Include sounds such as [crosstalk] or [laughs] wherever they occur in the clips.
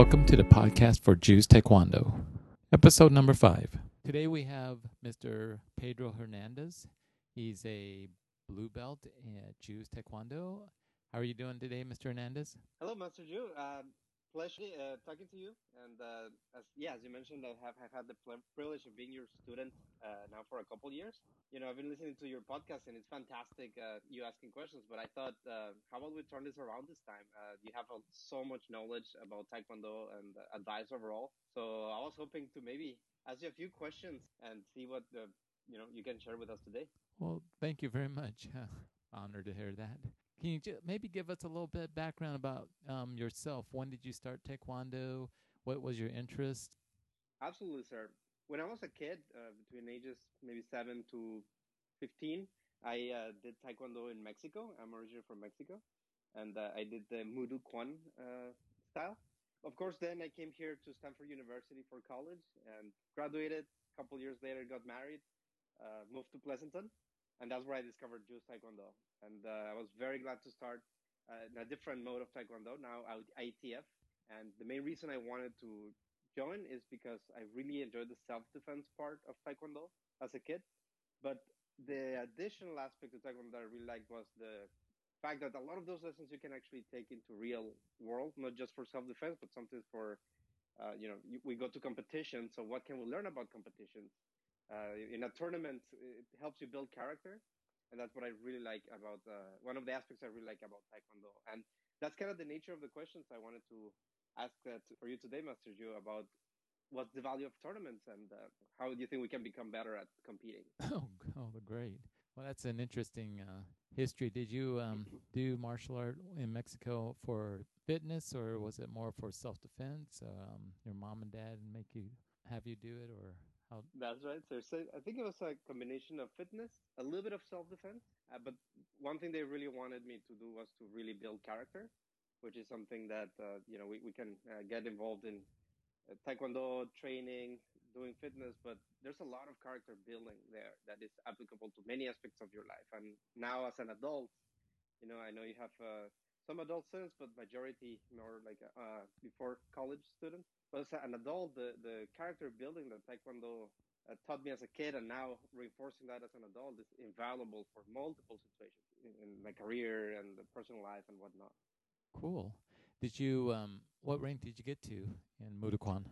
Welcome to the podcast for Jue's Taekwondo, episode number five. Today we have Mr. Pedro Hernandez. He's a blue belt at Jue's Taekwondo. How are you doing today, Mr. Hernandez? Hello, Master Jue. Um, pleasure uh, talking to you. And uh, as yeah, as you mentioned, I have, have had the privilege of being your student uh, now for a couple years. You know, I've been listening to your podcast, and it's fantastic. Uh, you asking questions, but I thought, uh, how about we turn this around this time? Uh, you have so much knowledge about Taekwondo and advice overall. So I was hoping to maybe ask you a few questions and see what you know you can share with us today. Well, thank you very much. [laughs] Honored to hear that. Can you maybe give us a little bit background about um, yourself? When did you start Taekwondo? What was your interest? Absolutely, sir. When I was a kid, uh, between ages maybe seven to fifteen, I uh, did Taekwondo in Mexico. I'm originally from Mexico, and uh, I did the Moo Duk Kwan uh, style. Of course, then I came here to Stanford University for college and graduated. A couple years later, got married, uh, moved to Pleasanton, and that's where I discovered Jewish Taekwondo and uh, I was very glad to start uh, a different mode of Taekwondo now ITF. And the main reason I wanted to join is because I really enjoyed the self-defense part of Taekwondo as a kid. But the additional aspect of Taekwondo that I really liked was the fact that a lot of those lessons you can actually take into real world, not just for self-defense, but something for, uh, you know, we go to competition. So what can we learn about competitions? Uh, in a tournament, it helps you build character and that's what I really like about uh, one of the aspects I really like about Taekwondo. And that's kind of the nature of the questions I wanted to ask to, for you today, Master Joe, about what's the value of tournaments and uh, how do you think we can become better at competing? [laughs] Oh, oh great. Well, that's an interesting uh, history. Did you um, [clears throat] do martial art in Mexico for fitness, or was it more for self-defense? Um, your mom and dad make you have you do it, or how? That's right. So I think it was a combination of fitness, a little bit of self-defense, uh, but one thing they really wanted me to do was to really build character, which is something that uh, you know we we can uh, get involved in uh, taekwondo training, doing fitness, but there's a lot of character building there that is applicable to many aspects of your life. And now as an adult, you know, I know you have uh, some adult students, but majority more like uh, before college students. But as an adult, the, the character building that Taekwondo uh, taught me as a kid and now reinforcing that as an adult is invaluable for multiple situations in, in my career and the personal life and whatnot. Cool. Did you, um, what rank did you get to in Moo Duk Kwan?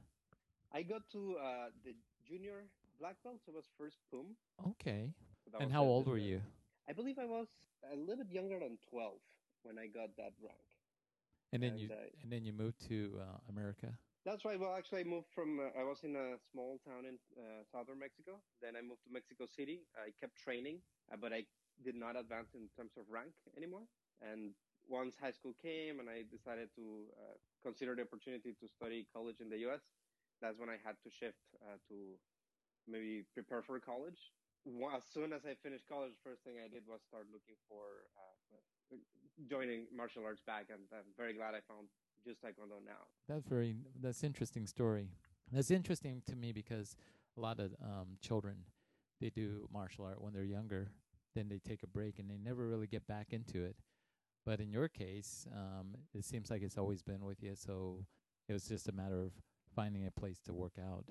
I got to uh, the junior black belt, so it was first Pum. Okay. So and how old were you? I believe I was a little bit younger than 12 when I got that rank. And then and, you uh, and then you moved to uh, America. That's right. Well, actually, I moved from, uh, I was in a small town in uh, southern Mexico. Then I moved to Mexico City. I kept training, uh, but I did not advance in terms of rank anymore. And once high school came and I decided to uh, consider the opportunity to study college in the US, that's when I had to shift uh, to maybe prepare for college. As soon as I finished college, first thing I did was start looking for uh, joining martial arts back. And I'm very glad I found Jue's taekwondo now. That's very that's interesting story. That's interesting to me because a lot of um, children they do martial art when they're younger, then they take a break and they never really get back into it. But in your case, um, it seems like it's always been with you, so it was just a matter of finding a place to work out.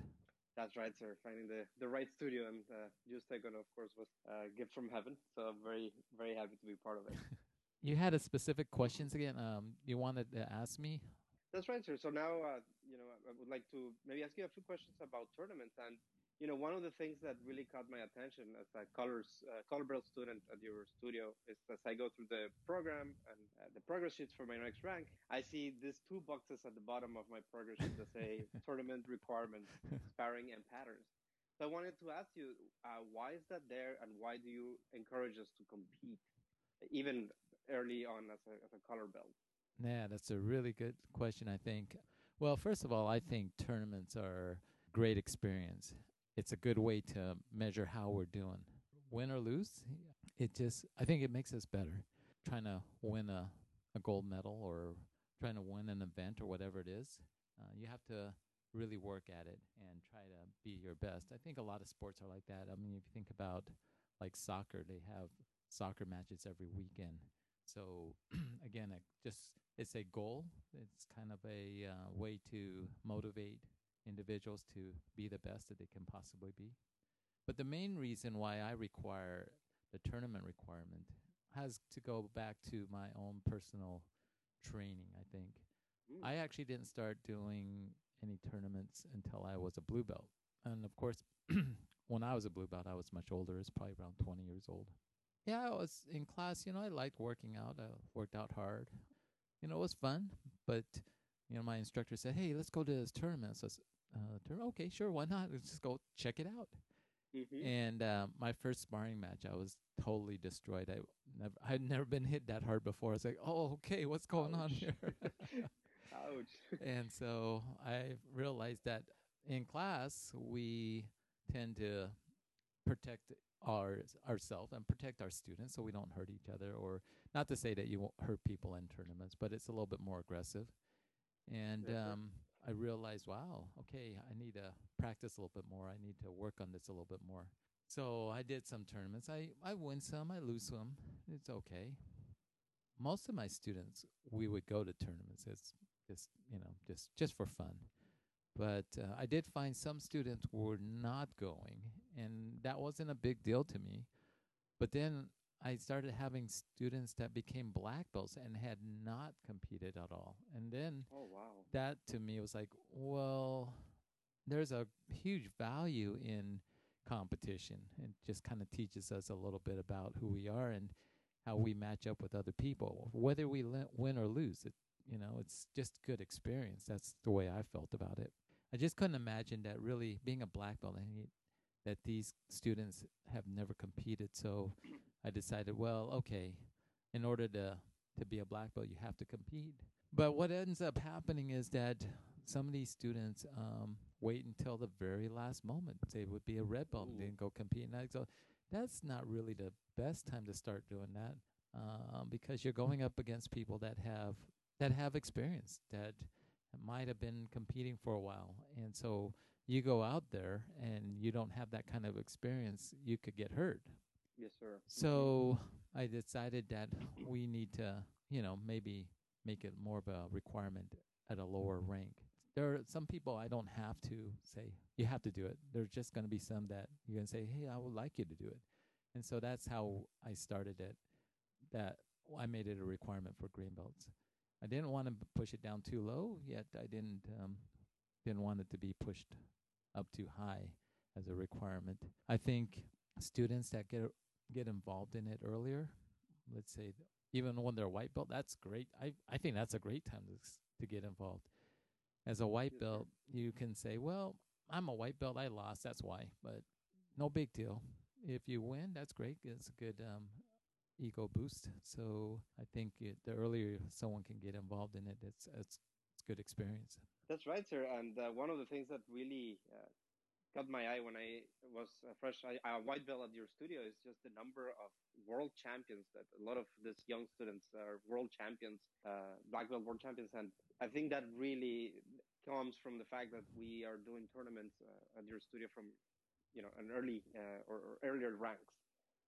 That's right, sir. Finding the, the right studio and uh, Jue's taekwondo, of course, was a gift from heaven. So I'm very very happy to be part of it. [laughs] You had a specific questions again. Um, you wanted to ask me. That's right, sir. So now, uh, you know, I would like to maybe ask you a few questions about tournaments. And you know, one of the things that really caught my attention as a colors uh, color belt student at your studio is as I go through the program and uh, the progress sheets for my next rank, I see these two boxes at the bottom of my progress sheet that say [laughs] tournament requirements, sparring, and patterns. So I wanted to ask you, uh, why is that there, and why do you encourage us to compete, even early on as a, as a color belt? Yeah, that's a really good question, I think. Well, first of all, I think tournaments are great experience. It's a good way to measure how we're doing. Win or lose, it just I think it makes us better. Trying to win a, a gold medal or trying to win an event or whatever it is, uh, you have to really work at it and try to be your best. I think a lot of sports are like that. I mean, if you think about like soccer, they have soccer matches every weekend So [clears throat] again, it just it's a goal. It's kind of a uh, way to motivate individuals to be the best that they can possibly be. But the main reason why I require the tournament requirement has to go back to my own personal training, I think. Mm. I actually didn't start doing any tournaments until I was a blue belt. And of course, [clears throat] when I was a blue belt, I was much older. I was probably around 20 years old. Yeah, I was in class. You know, I liked working out. I worked out hard. You know, it was fun. But, you know, my instructor said, hey, let's go to this tournament. So I said, uh? Okay, sure. Why not? Let's just go check it out. Mhm. And um, my first sparring match, I was totally destroyed. I never, I'd never been hit that hard before. I was like, "Oh, okay, what's going on here?" [laughs] Ouch. [laughs] and so I realized that in class we tend to protect our ourselves and protect our students, so we don't hurt each other. Or not to say that you won't hurt people in tournaments, but it's a little bit more aggressive. And um, I realized, wow, okay, I need to practice a little bit more. I need to work on this a little bit more. So I did some tournaments. I, I win some, I lose some. It's okay. Most of my students, we would go to tournaments. It's just you know just just for fun. But uh, I did find some students were not going, and that wasn't a big deal to me. But then I started having students that became black belts and had not competed at all, and then Oh wow. that to me was like, well, there's a huge value in competition. It just kind of teaches us a little bit about who we are and how we match up with other people, whether we win or lose. It, you know, it's just good experience. That's the way I felt about it. I just couldn't imagine that really being a black belt and that these students have never competed. So I decided, well, okay, in order to to be a black belt, you have to compete. But what ends up happening is that some of these students um, wait until the very last moment. They would be a red belt and Ooh. then go compete. And I go, that's not really the best time to start doing that um, because you're going up against people that have that have experience that might have been competing for a while, and so you go out there and you don't have that kind of experience, you could get hurt. Yes, sir. Mhm. So I decided that we need to, you know, maybe make it more of a requirement at a lower rank. There are some people I don't have to say you have to do it. There's just going to be some that you're going to say, "Hey, I would like you to do it," and so that's how I started it. That I made it a requirement for green belts. I didn't want to push it down too low, yet I didn't um, didn't want it to be pushed up too high as a requirement. I think students that get get involved in it earlier, let's say even when they're white belt, that's great. I I think that's a great time to s- to get involved. As a white belt, you can say, "Well, I'm a white belt. I lost. That's why." But no big deal. If you win, that's great. It's a good um, ego boost. So I think it, the earlier someone can get involved in it, it's it's it's good experience. That's right, sir. And uh, one of the things that really uh, caught my eye when I was uh, fresh I, uh, white belt at your studio is just the number of world champions that a lot of these young students are world champions, uh, black belt world champions, and I think that really comes from the fact that we are doing tournaments uh, at your studio from you know an early uh, or, or earlier ranks.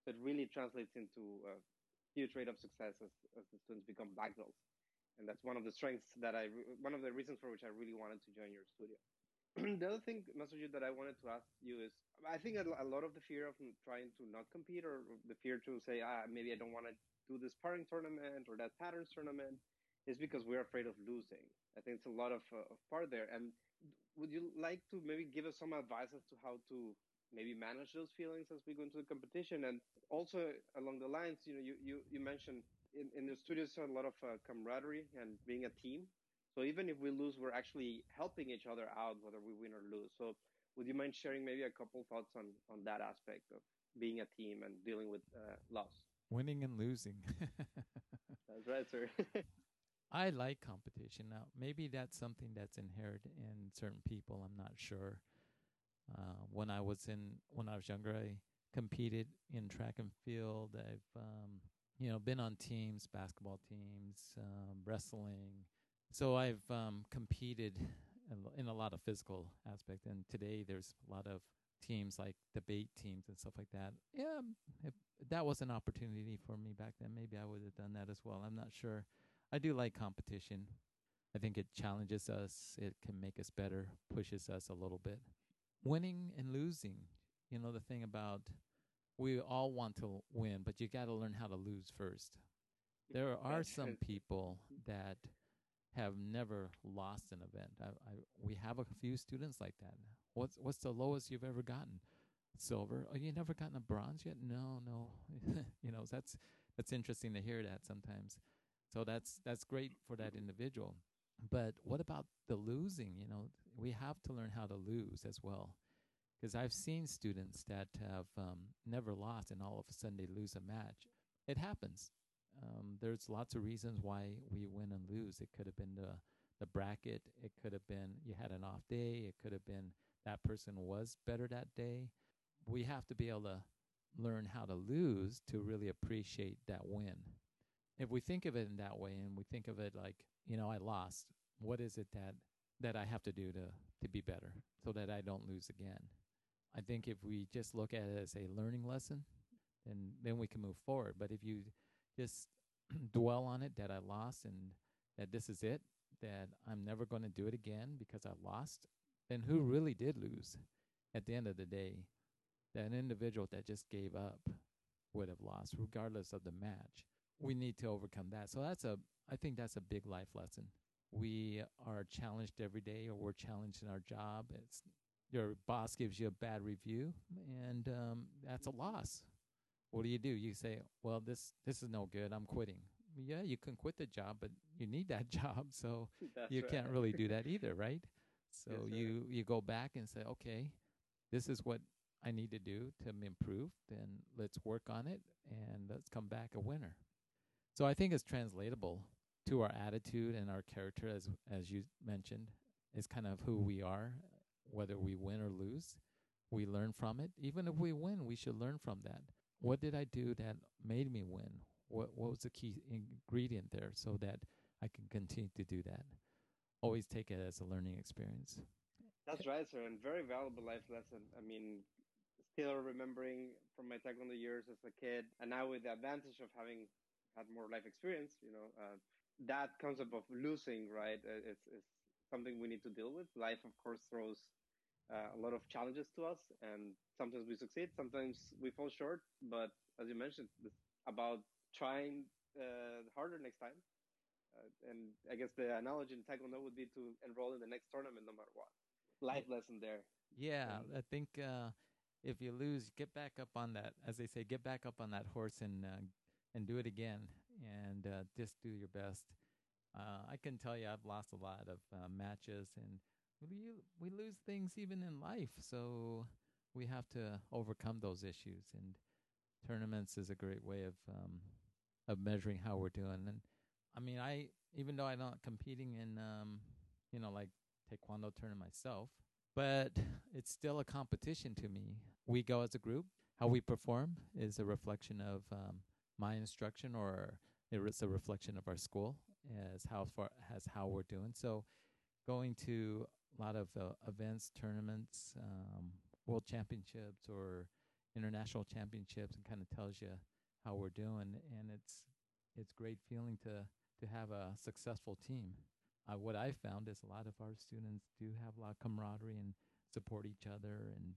That really translates into a huge rate of success as, as the students become black belts and that's one of the strengths that I, one of the reasons for which I really wanted to join your studio. [clears throat] the other thing, Master Jue, that I wanted to ask you is, I think a a lot of the fear of trying to not compete or the fear to say, ah, maybe I don't want to do this sparring tournament or that patterns tournament is because we're afraid of losing. I think it's a lot of, uh, of part there. And would you like to maybe give us some advice as to how to maybe manage those feelings as we go into the competition? And also along the lines, you know, you, you, you mentioned in, in the studios a lot of uh, camaraderie and being a team. So even if we lose, we're actually helping each other out, whether we win or lose. So would you mind sharing maybe a couple thoughts on, on that aspect of being a team and dealing with uh, loss? Winning and losing. [laughs] That's right, sir. [laughs] I like competition. Now, maybe that's something that's inherent in certain people. I'm not sure. Uh, when I was in when I was younger, I competed in track and field. I've um, you know been on teams, basketball teams, um, wrestling. So I've um, competed in, in a lot of physical aspect. And today there's a lot of teams like debate teams and stuff like that. Yeah, if that was an opportunity for me back then, maybe I would have done that as well. I'm not sure. I do like competition. I think it challenges us. It can make us better, pushes us a little bit. Winning and losing, you know, the thing about we all want to win, but you got to learn how to lose first. There are some people that have never lost an event. I, I, we have a few students like that. What's what's the lowest you've ever gotten? Silver. Oh, you never gotten a bronze yet? No, no. [laughs] you know, that's that's interesting to hear that sometimes. So that's that's great for that individual. But what about the losing? You know, we have to learn how to lose as well. Because I've seen students that have um, never lost and all of a sudden they lose a match. It happens. Um, there's lots of reasons why we win and lose. It could have been the the bracket. It could have been you had an off day. It could have been that person was better that day. We have to be able to learn how to lose to really appreciate that win. If we think of it in that way and we think of it like, you know, I lost, what is it that that I have to do to to be better so that I don't lose again? I think if we just look at it as a learning lesson, then then we can move forward. But if you just [clears throat] dwell on it that I lost and that this is it, that I'm never going to do it again because I lost, then who really did lose at the end of the day? That individual that just gave up would have lost, regardless of the match. We need to overcome that. So that's a, I think that's a big life lesson. We are challenged every day, or we're challenged in our job. It's your boss gives you a bad review, and um, that's a loss what do you do? You say, "Well, this this is no good. I'm quitting." Yeah, you can quit the job, but you need that [laughs] job, so That's you right. can't really do that either, right? [laughs] So Yes, you you go back and say, "Okay, this is what I need to do to improve. Then let's work on it and let's come back a winner." So I think it's translatable to our attitude and our character, as as you mentioned, is kind of who we are, whether we win or lose. We learn from it. Even if we win, we should learn from that. What did I do that made me win? What what was the key ingredient there so that I can continue to do that? Always take it as a learning experience. That's right, sir, and very valuable life lesson. I mean, still remembering from my taekwondo years as a kid, and now with the advantage of having had more life experience, you know, uh, that concept of losing, right, it's, it's something we need to deal with. Life, of course, throws uh, a lot of challenges to us, and sometimes we succeed, sometimes we fall short. But as you mentioned, about trying uh, harder next time. Uh, and I guess the analogy in Taekwondo would be to enroll in the next tournament no matter what. Life lesson there. Yeah, I think uh, if you lose, get back up on that. As they say, get back up on that horse and uh, and do it again, and uh, just do your best. Uh, I can tell you, I've lost a lot of uh, matches, and we lose things even in life. So we have to overcome those issues, and tournaments is a great way of um, of measuring how we're doing. And I mean, I even though I'm not competing in um, you know like taekwondo tournament myself, but it's still a competition to me. We go as a group. How we perform is a reflection of um, my instruction, or it's a reflection of our school as how far as how we're doing. So, going to a lot of uh, events, tournaments, um, world championships, or international championships, and kind of tells you how we're doing, and it's it's great feeling to to have a successful team. Uh, what I found is a lot of our students do have a lot of camaraderie and support each other and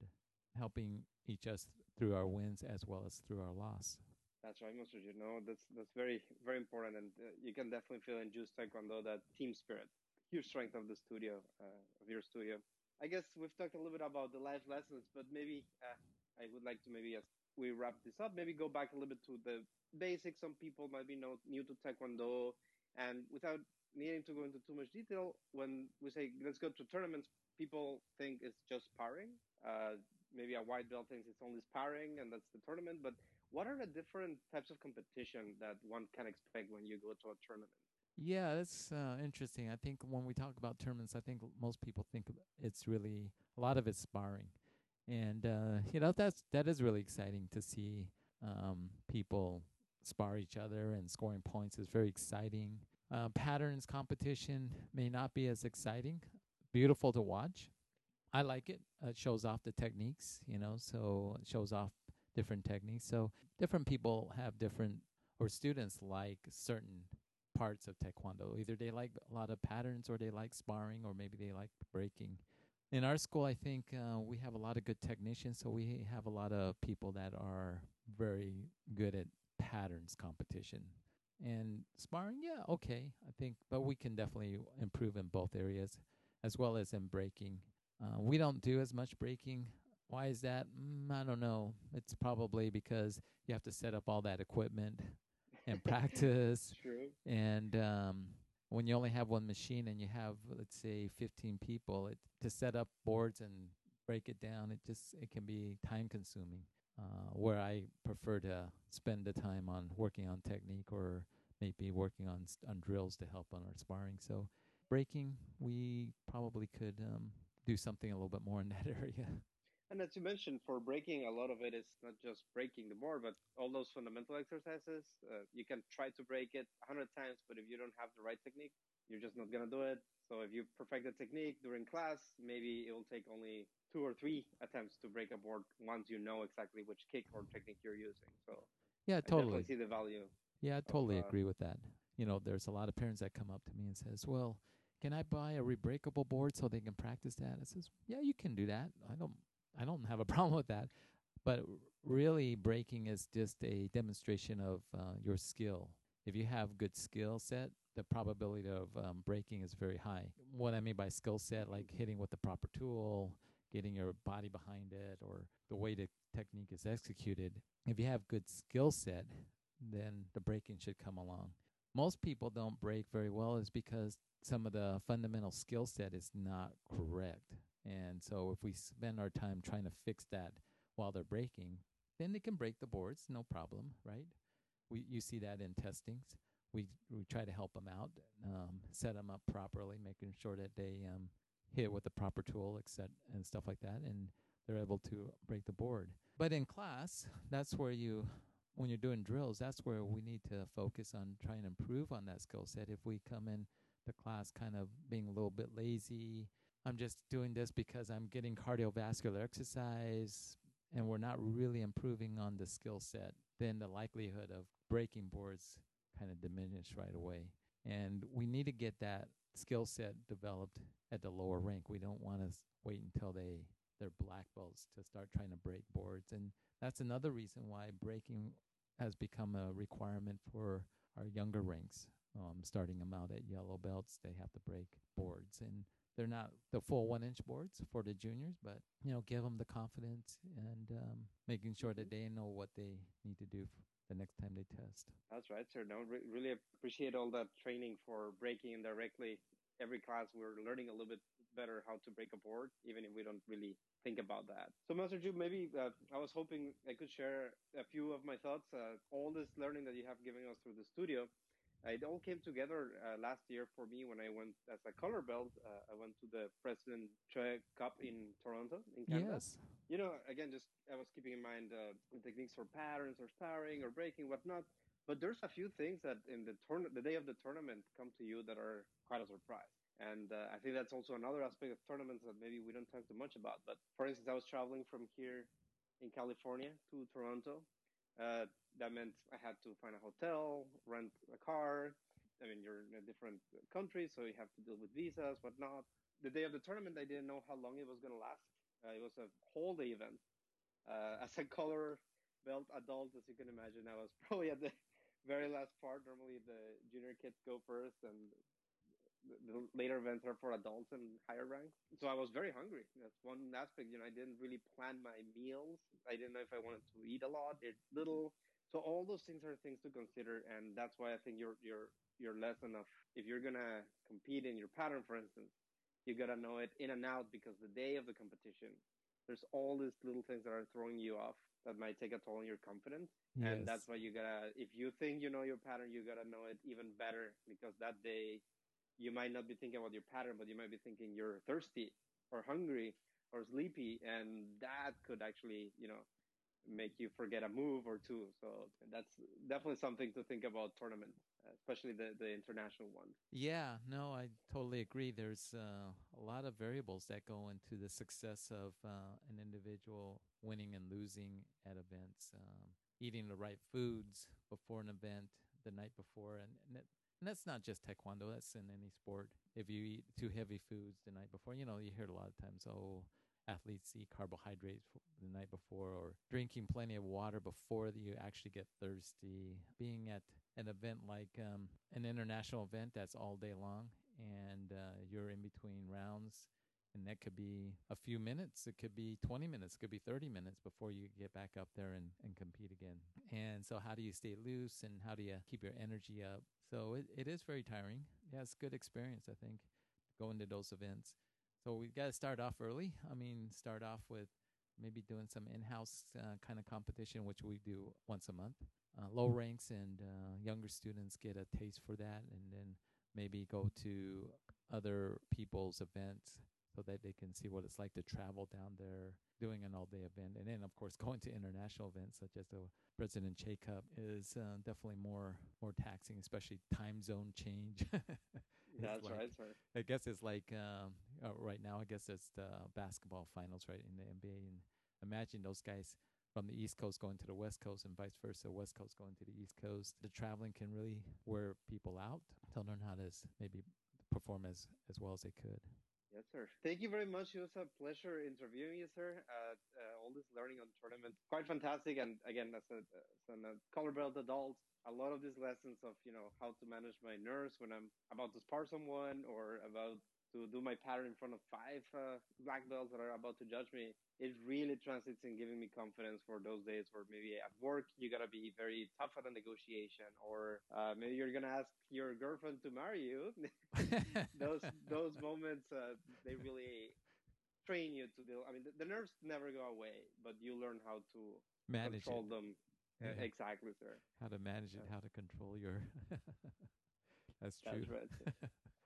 helping each us through our wins as well as through our loss. That's right, Mr. You know, that's that's very very important, and uh, you can definitely feel in Jue's Taekwondo that team spirit, huge strength of the studio, uh, of your studio. I guess we've talked a little bit about the life lessons, but maybe uh, I would like to maybe as we wrap this up, maybe go back a little bit to the basics. Some people might be no, new to Taekwondo, and without needing to go into too much detail, when we say let's go to tournaments, people think it's just sparring. Uh, maybe a white belt thinks it's only sparring, and that's the tournament. But what are the different types of competition that one can expect when you go to a tournament? Yeah, that's uh, interesting. I think when we talk about tournaments, I think most people think it's really a lot of it's sparring, and uh, you know that's that is really exciting to see um, people spar each other and scoring points is very exciting. Uh, patterns competition may not be as exciting, beautiful to watch. I like it. It shows off the techniques, you know, so it shows off different techniques. So different people have different, or students like certain parts of Taekwondo. Either they like a lot of patterns, or they like sparring, or maybe they like breaking. In our school, I think uh, we have a lot of good technicians, so we have a lot of people that are very good at patterns competition. And sparring, yeah, okay, I think, but we can definitely improve in both areas, as well as in breaking. Uh, we don't do as much breaking. Why is that? Mm, I don't know. It's probably because you have to set up all that equipment and practice. [laughs] True. And um, when you only have one machine and you have, let's say, 15 people, it, to set up boards and break it down, it just it can be time consuming. Uh, where I prefer to spend the time on working on technique or maybe working on on drills to help on our sparring. So breaking, we probably could um, do something a little bit more in that [laughs] area. And as you mentioned, for breaking, a lot of it is not just breaking the board, but all those fundamental exercises. Uh, you can try to break it a hundred times, but if you don't have the right technique, you're just not gonna do it. So if you perfect the technique during class, maybe it will take only two or three attempts to break a board once you know exactly which kick or technique you're using. So yeah, totally. I see the value. Yeah, I totally of, uh, agree with that. You know, there's a lot of parents that come up to me and says, "Well, can I buy a rebreakable board so they can practice that?" I says, "Yeah, you can do that. I don't I don't have a [laughs] problem with that. But really, breaking is just a demonstration of uh, your skill. If you have good skill set, the probability of um, breaking is very high. What I mean by skill set, like hitting with the proper tool, getting your body behind it, or the way the technique is executed. If you have good skill set, then the breaking should come along. Most people don't break very well is because some of the fundamental skill set is not correct. And so if we spend our time trying to fix that while they're breaking, then they can break the boards, no problem, right? We you see that in testings. We we try to help them out, um, set them up properly, making sure that they um, hit with the proper tool, etc., and stuff like that, and they're able to break the board. But in class, that's where you, when you're doing drills, that's where we need to focus on trying to improve on that skill set. If we come in the class kind of being a little bit lazy, I'm just doing this because I'm getting cardiovascular exercise and we're not really improving on the skill set, then the likelihood of breaking boards kind of diminish right away. And we need to get that skill set developed at the lower rank. We don't want to wait until they they're black belts to start trying to break boards. And that's another reason why breaking has become a requirement for our younger ranks. Um, starting them out at yellow belts, they have to break boards. And they're not the full one inch boards for the juniors, but you know, give them the confidence and um, making sure that they know what they need to do the next time they test. That's right, sir. No, re- really appreciate all that training for breaking indirectly. Every class, we're learning a little bit better how to break a board, even if we don't really think about that. So, Master Jue, maybe uh, I was hoping I could share a few of my thoughts. Uh, all this learning that you have given us through the studio, it all came together uh, last year for me when I went as a color belt. Uh, I went to the President Choi Cup in Toronto, in Canada. Yes. You know, again, just I was keeping in mind uh, techniques for patterns or sparring or breaking, whatnot. But there's a few things that in the turn, the day of the tournament, come to you that are quite a surprise. And uh, I think that's also another aspect of tournaments that maybe we don't talk too much about. But for instance, I was traveling from here in California to Toronto uh, that meant I had to find a hotel, rent a car. I mean, you're in a different country, so you have to deal with visas, whatnot. The day of the tournament, I didn't know how long it was going to last. Uh, it was a whole day event. Uh, [laughs] as a color belt adult, as you can imagine, I was [laughs] probably at the very last part. Normally, the junior kids go first, and the later events are for adults and higher ranks. So I was very hungry. That's one aspect. You know, I didn't really plan my meals. I didn't know if I wanted to eat a lot, eat little. So all those things are things to consider, and that's why I think your your your lesson of if you're gonna compete in your pattern, for instance, you gotta know it in and out because the day of the competition, there's all these little things that are throwing you off that might take a toll on your confidence, yes. and that's why you gotta. If you think you know your pattern, you gotta know it even better because that day you might not be thinking about your pattern, but you might be thinking you're thirsty or hungry or sleepy, and that could actually, you know, make you forget a move or two. So that's definitely something to think about tournament, especially the the international ones. Yeah, no, I totally agree. There's uh, a lot of variables that go into the success of uh, an individual winning and losing at events. Um, eating the right foods before an event, the night before, and, and, it, and that's not just taekwondo. That's in any sport. If you eat too heavy foods the night before, you know you hear a lot of times. Oh, athletes eat carbohydrates the night before or drinking plenty of water before you actually get thirsty being at an event like um, an international event that's all day long and uh, you're in between rounds and that could be a few minutes it could be 20 minutes it could be 30 minutes before you get back up there and, and compete again and so how do you stay loose and how do you keep your energy up so it, it is very tiring yeah it's good experience i think going to those events so we've got to start off early. I mean, start off with maybe doing some in-house uh, kind of competition, which we do once a month. Uh, low ranks and uh, younger students get a taste for that, and then maybe go to other people's events so that they can see what it's like to travel down there doing an all-day event. And then, of course, [laughs] going to international events such as the President Choi Cup is uh, definitely more more taxing, especially time zone change. [laughs] That's like, right, sir. I guess it's like um, uh, right now. I guess it's the basketball finals, right, in the NBA. And imagine those guys from the East Coast going to the West Coast, and vice versa. West Coast going to the East Coast. The traveling can really wear people out to learn how to maybe perform as as well as they could. Yes, sir. Thank you very much. It was a pleasure interviewing you, sir. Uh, uh, all this learning on the tournament, quite fantastic. And again, as a, as a color belt adult, a lot of these lessons of you know how to manage my nerves when I'm about to spar someone or about to do my pattern in front of five uh, black belts that are about to judge me, it really translates in giving me confidence for those days where maybe at work you gotta be very tough at a negotiation, or uh, maybe you're gonna ask your girlfriend to marry you. [laughs] those those moments uh, they really train you to deal. I mean, the, the, nerves never go away, but you learn how to manage control it. them. Yeah. Exactly, sir. How to manage it, how to control your. [laughs] That's true. That's right. [laughs]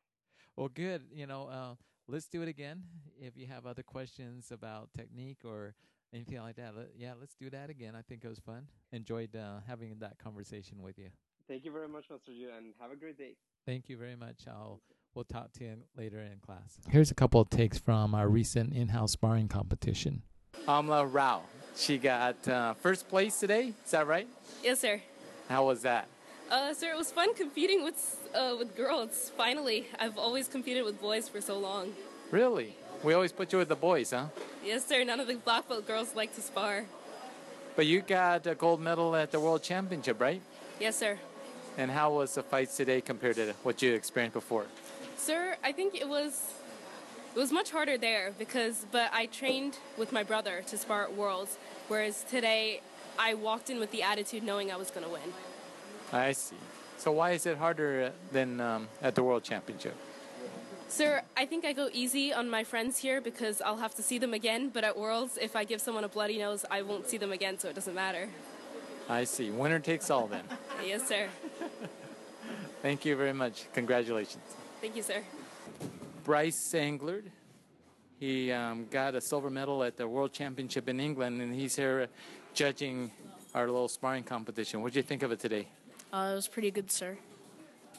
Well, good. You know, uh, let's do it again. If you have other questions about technique or anything like that, let, yeah, let's do that again. I think it was fun. Enjoyed uh, having that conversation with you. Thank you very much, Mr. Yu, and have a great day. Thank you very much. I'll we'll talk to you later in class. Here's a couple of takes from our recent in-house sparring competition. Amla Rao, she got uh, first place today. Is that right? Yes, sir. How was that? Uh, sir, it was fun competing with uh, with girls. Finally, I've always competed with boys for so long. Really? We always put you with the boys, huh? Yes, sir. None of the black belt girls like to spar. But you got a gold medal at the World Championship, right? Yes, sir. And how was the fights today compared to what you experienced before? Sir, I think it was it was much harder there because but I trained with my brother to spar at Worlds, whereas today I walked in with the attitude knowing I was going to win. I see. So why is it harder than um, at the World Championship? Sir, I think I go easy on my friends here because I'll have to see them again. But at Worlds, if I give someone a bloody nose, I won't see them again, so it doesn't matter. I see. Winner takes all then. [laughs] yes, sir. Thank you very much. Congratulations. Thank you, sir. Bryce Anglard. He um, got a silver medal at the World Championship in England, and he's here judging our little sparring competition. What did you think of it today? Uh, it was pretty good, sir.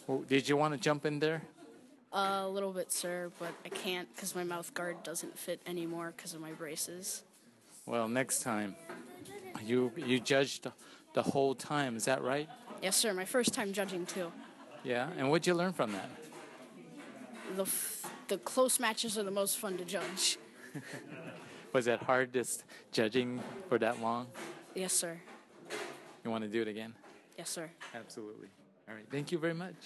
Well, did you want to jump in there? Uh, a little bit, sir, but I can't because my mouth guard doesn't fit anymore because of my braces. Well, next time. You you judged the whole time, is that right? Yes, sir. My first time judging too. Yeah, and what'd you learn from that? The f- the close matches are the most fun to judge. [laughs] Was it hard just judging for that long? Yes, sir. You want to do it again? Yes, sir. Absolutely. All right. Thank you very much.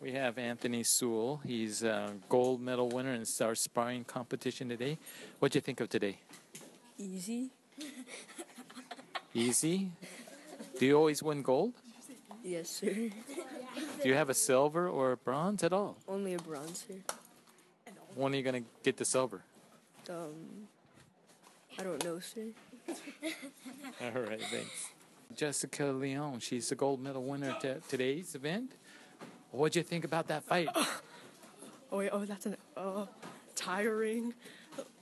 We have Anthony Sewell. He's a gold medal winner in our sparring competition today. What'd you think of today? Easy. [laughs] Easy? Do you always win gold? Yes, sir. Do you have a silver or a bronze at all? Only a bronze, sir. When are you going to get the silver? Um, I don't know, sir. [laughs] all right, thanks. Jessica Leon. She's the gold medal winner at today's event. What'd you think about that fight? Oh wait, oh that's an uh, tiring.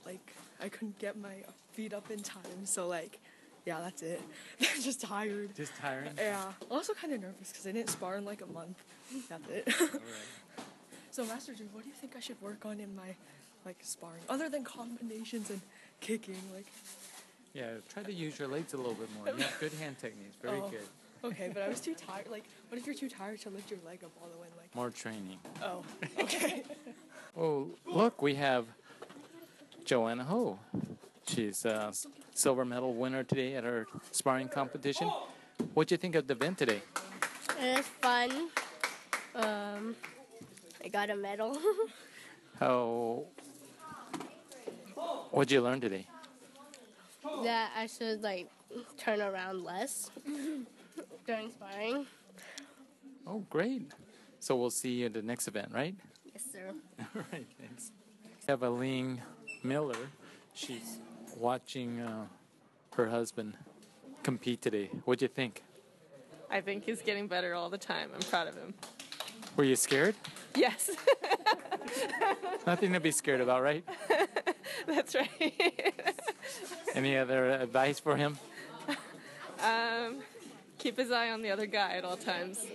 Like I couldn't get my feet up in time, so like Yeah, that's it. [laughs] Just tired. Just tiring. Yeah. Also kind of nervous because I didn't spar in like a month. That's it. [laughs] so, Master Jim, what do you think I should work on in my like sparring, other than combinations and kicking? Like, Yeah, try to use your legs a little bit more. You have good hand techniques. Very Oh. good. okay, but I was too tired. Like, what if you're too tired to lift your leg up all the way? Like, More training. oh, okay. [laughs] Oh, look, we have Joanna Ho. She's a silver medal winner today at our sparring competition. What'd you think of the event today? It was fun. Um, I got a medal. [laughs] How? What'd you learn today? That I should like turn around less [laughs] during sparring. Oh, great. So we'll see you at the next event, right? Yes, sir. [laughs] All right, thanks. We have Aline Miller. She's watching uh, her husband compete today. What'd you think? I think he's getting better all the time. I'm proud of him. Were you scared? Yes, [laughs] Nothing to be scared about, right? that's right. Any other advice for him? [laughs] um, keep his eye on the other guy at all times.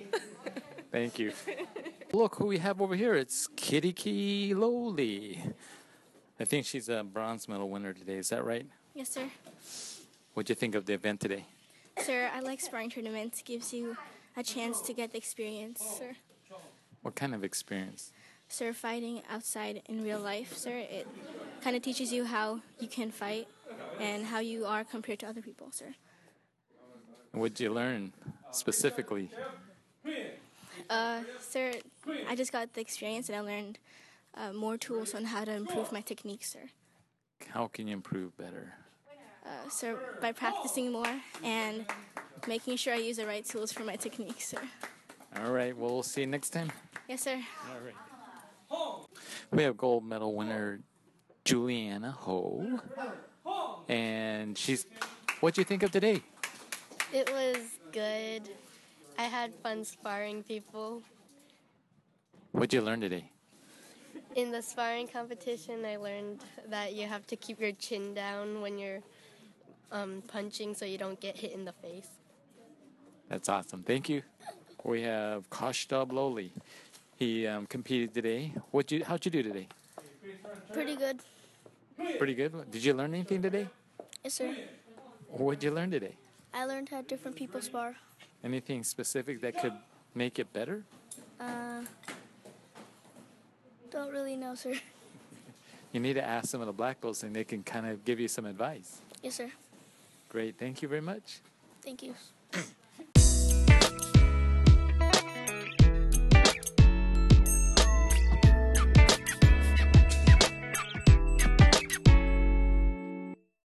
[laughs] Thank you. Look who we have over here. It's Kitty Key Lowly. I think she's a bronze medal winner today. Is that right? Yes, sir. What'd you think of the event today? Sir, I like sparring tournaments. Gives you a chance to get the experience, sir. What kind of experience? Sir, fighting outside in real life, sir, it kind of teaches you how you can fight and how you are compared to other people, sir. what did you learn specifically? Uh, sir, I just got the experience and I learned uh, more tools on how to improve my technique, sir. How can you improve better? Uh, sir, by practicing more and making sure I use the right tools for my technique, sir. All right, well, we'll see you next time. Yes, sir. All right. We have gold medal winner Juliana Ho. And she's. What'd you think of today? It was good. I had fun sparring people. What'd you learn today? In the sparring competition, I learned that you have to keep your chin down when you're um, punching so you don't get hit in the face. That's awesome. Thank you. We have Kashtab Loli. He um, competed today. What you? How'd you do today? Pretty good. Pretty good. Did you learn anything today? Yes, sir. What'd you learn today? I learned how different people spar. Anything specific that could make it better? Uh, don't really know, sir. [laughs] You need to ask some of the black belts, and they can kind of give you some advice. Yes, sir. Great. Thank you very much. Thank you. [clears throat]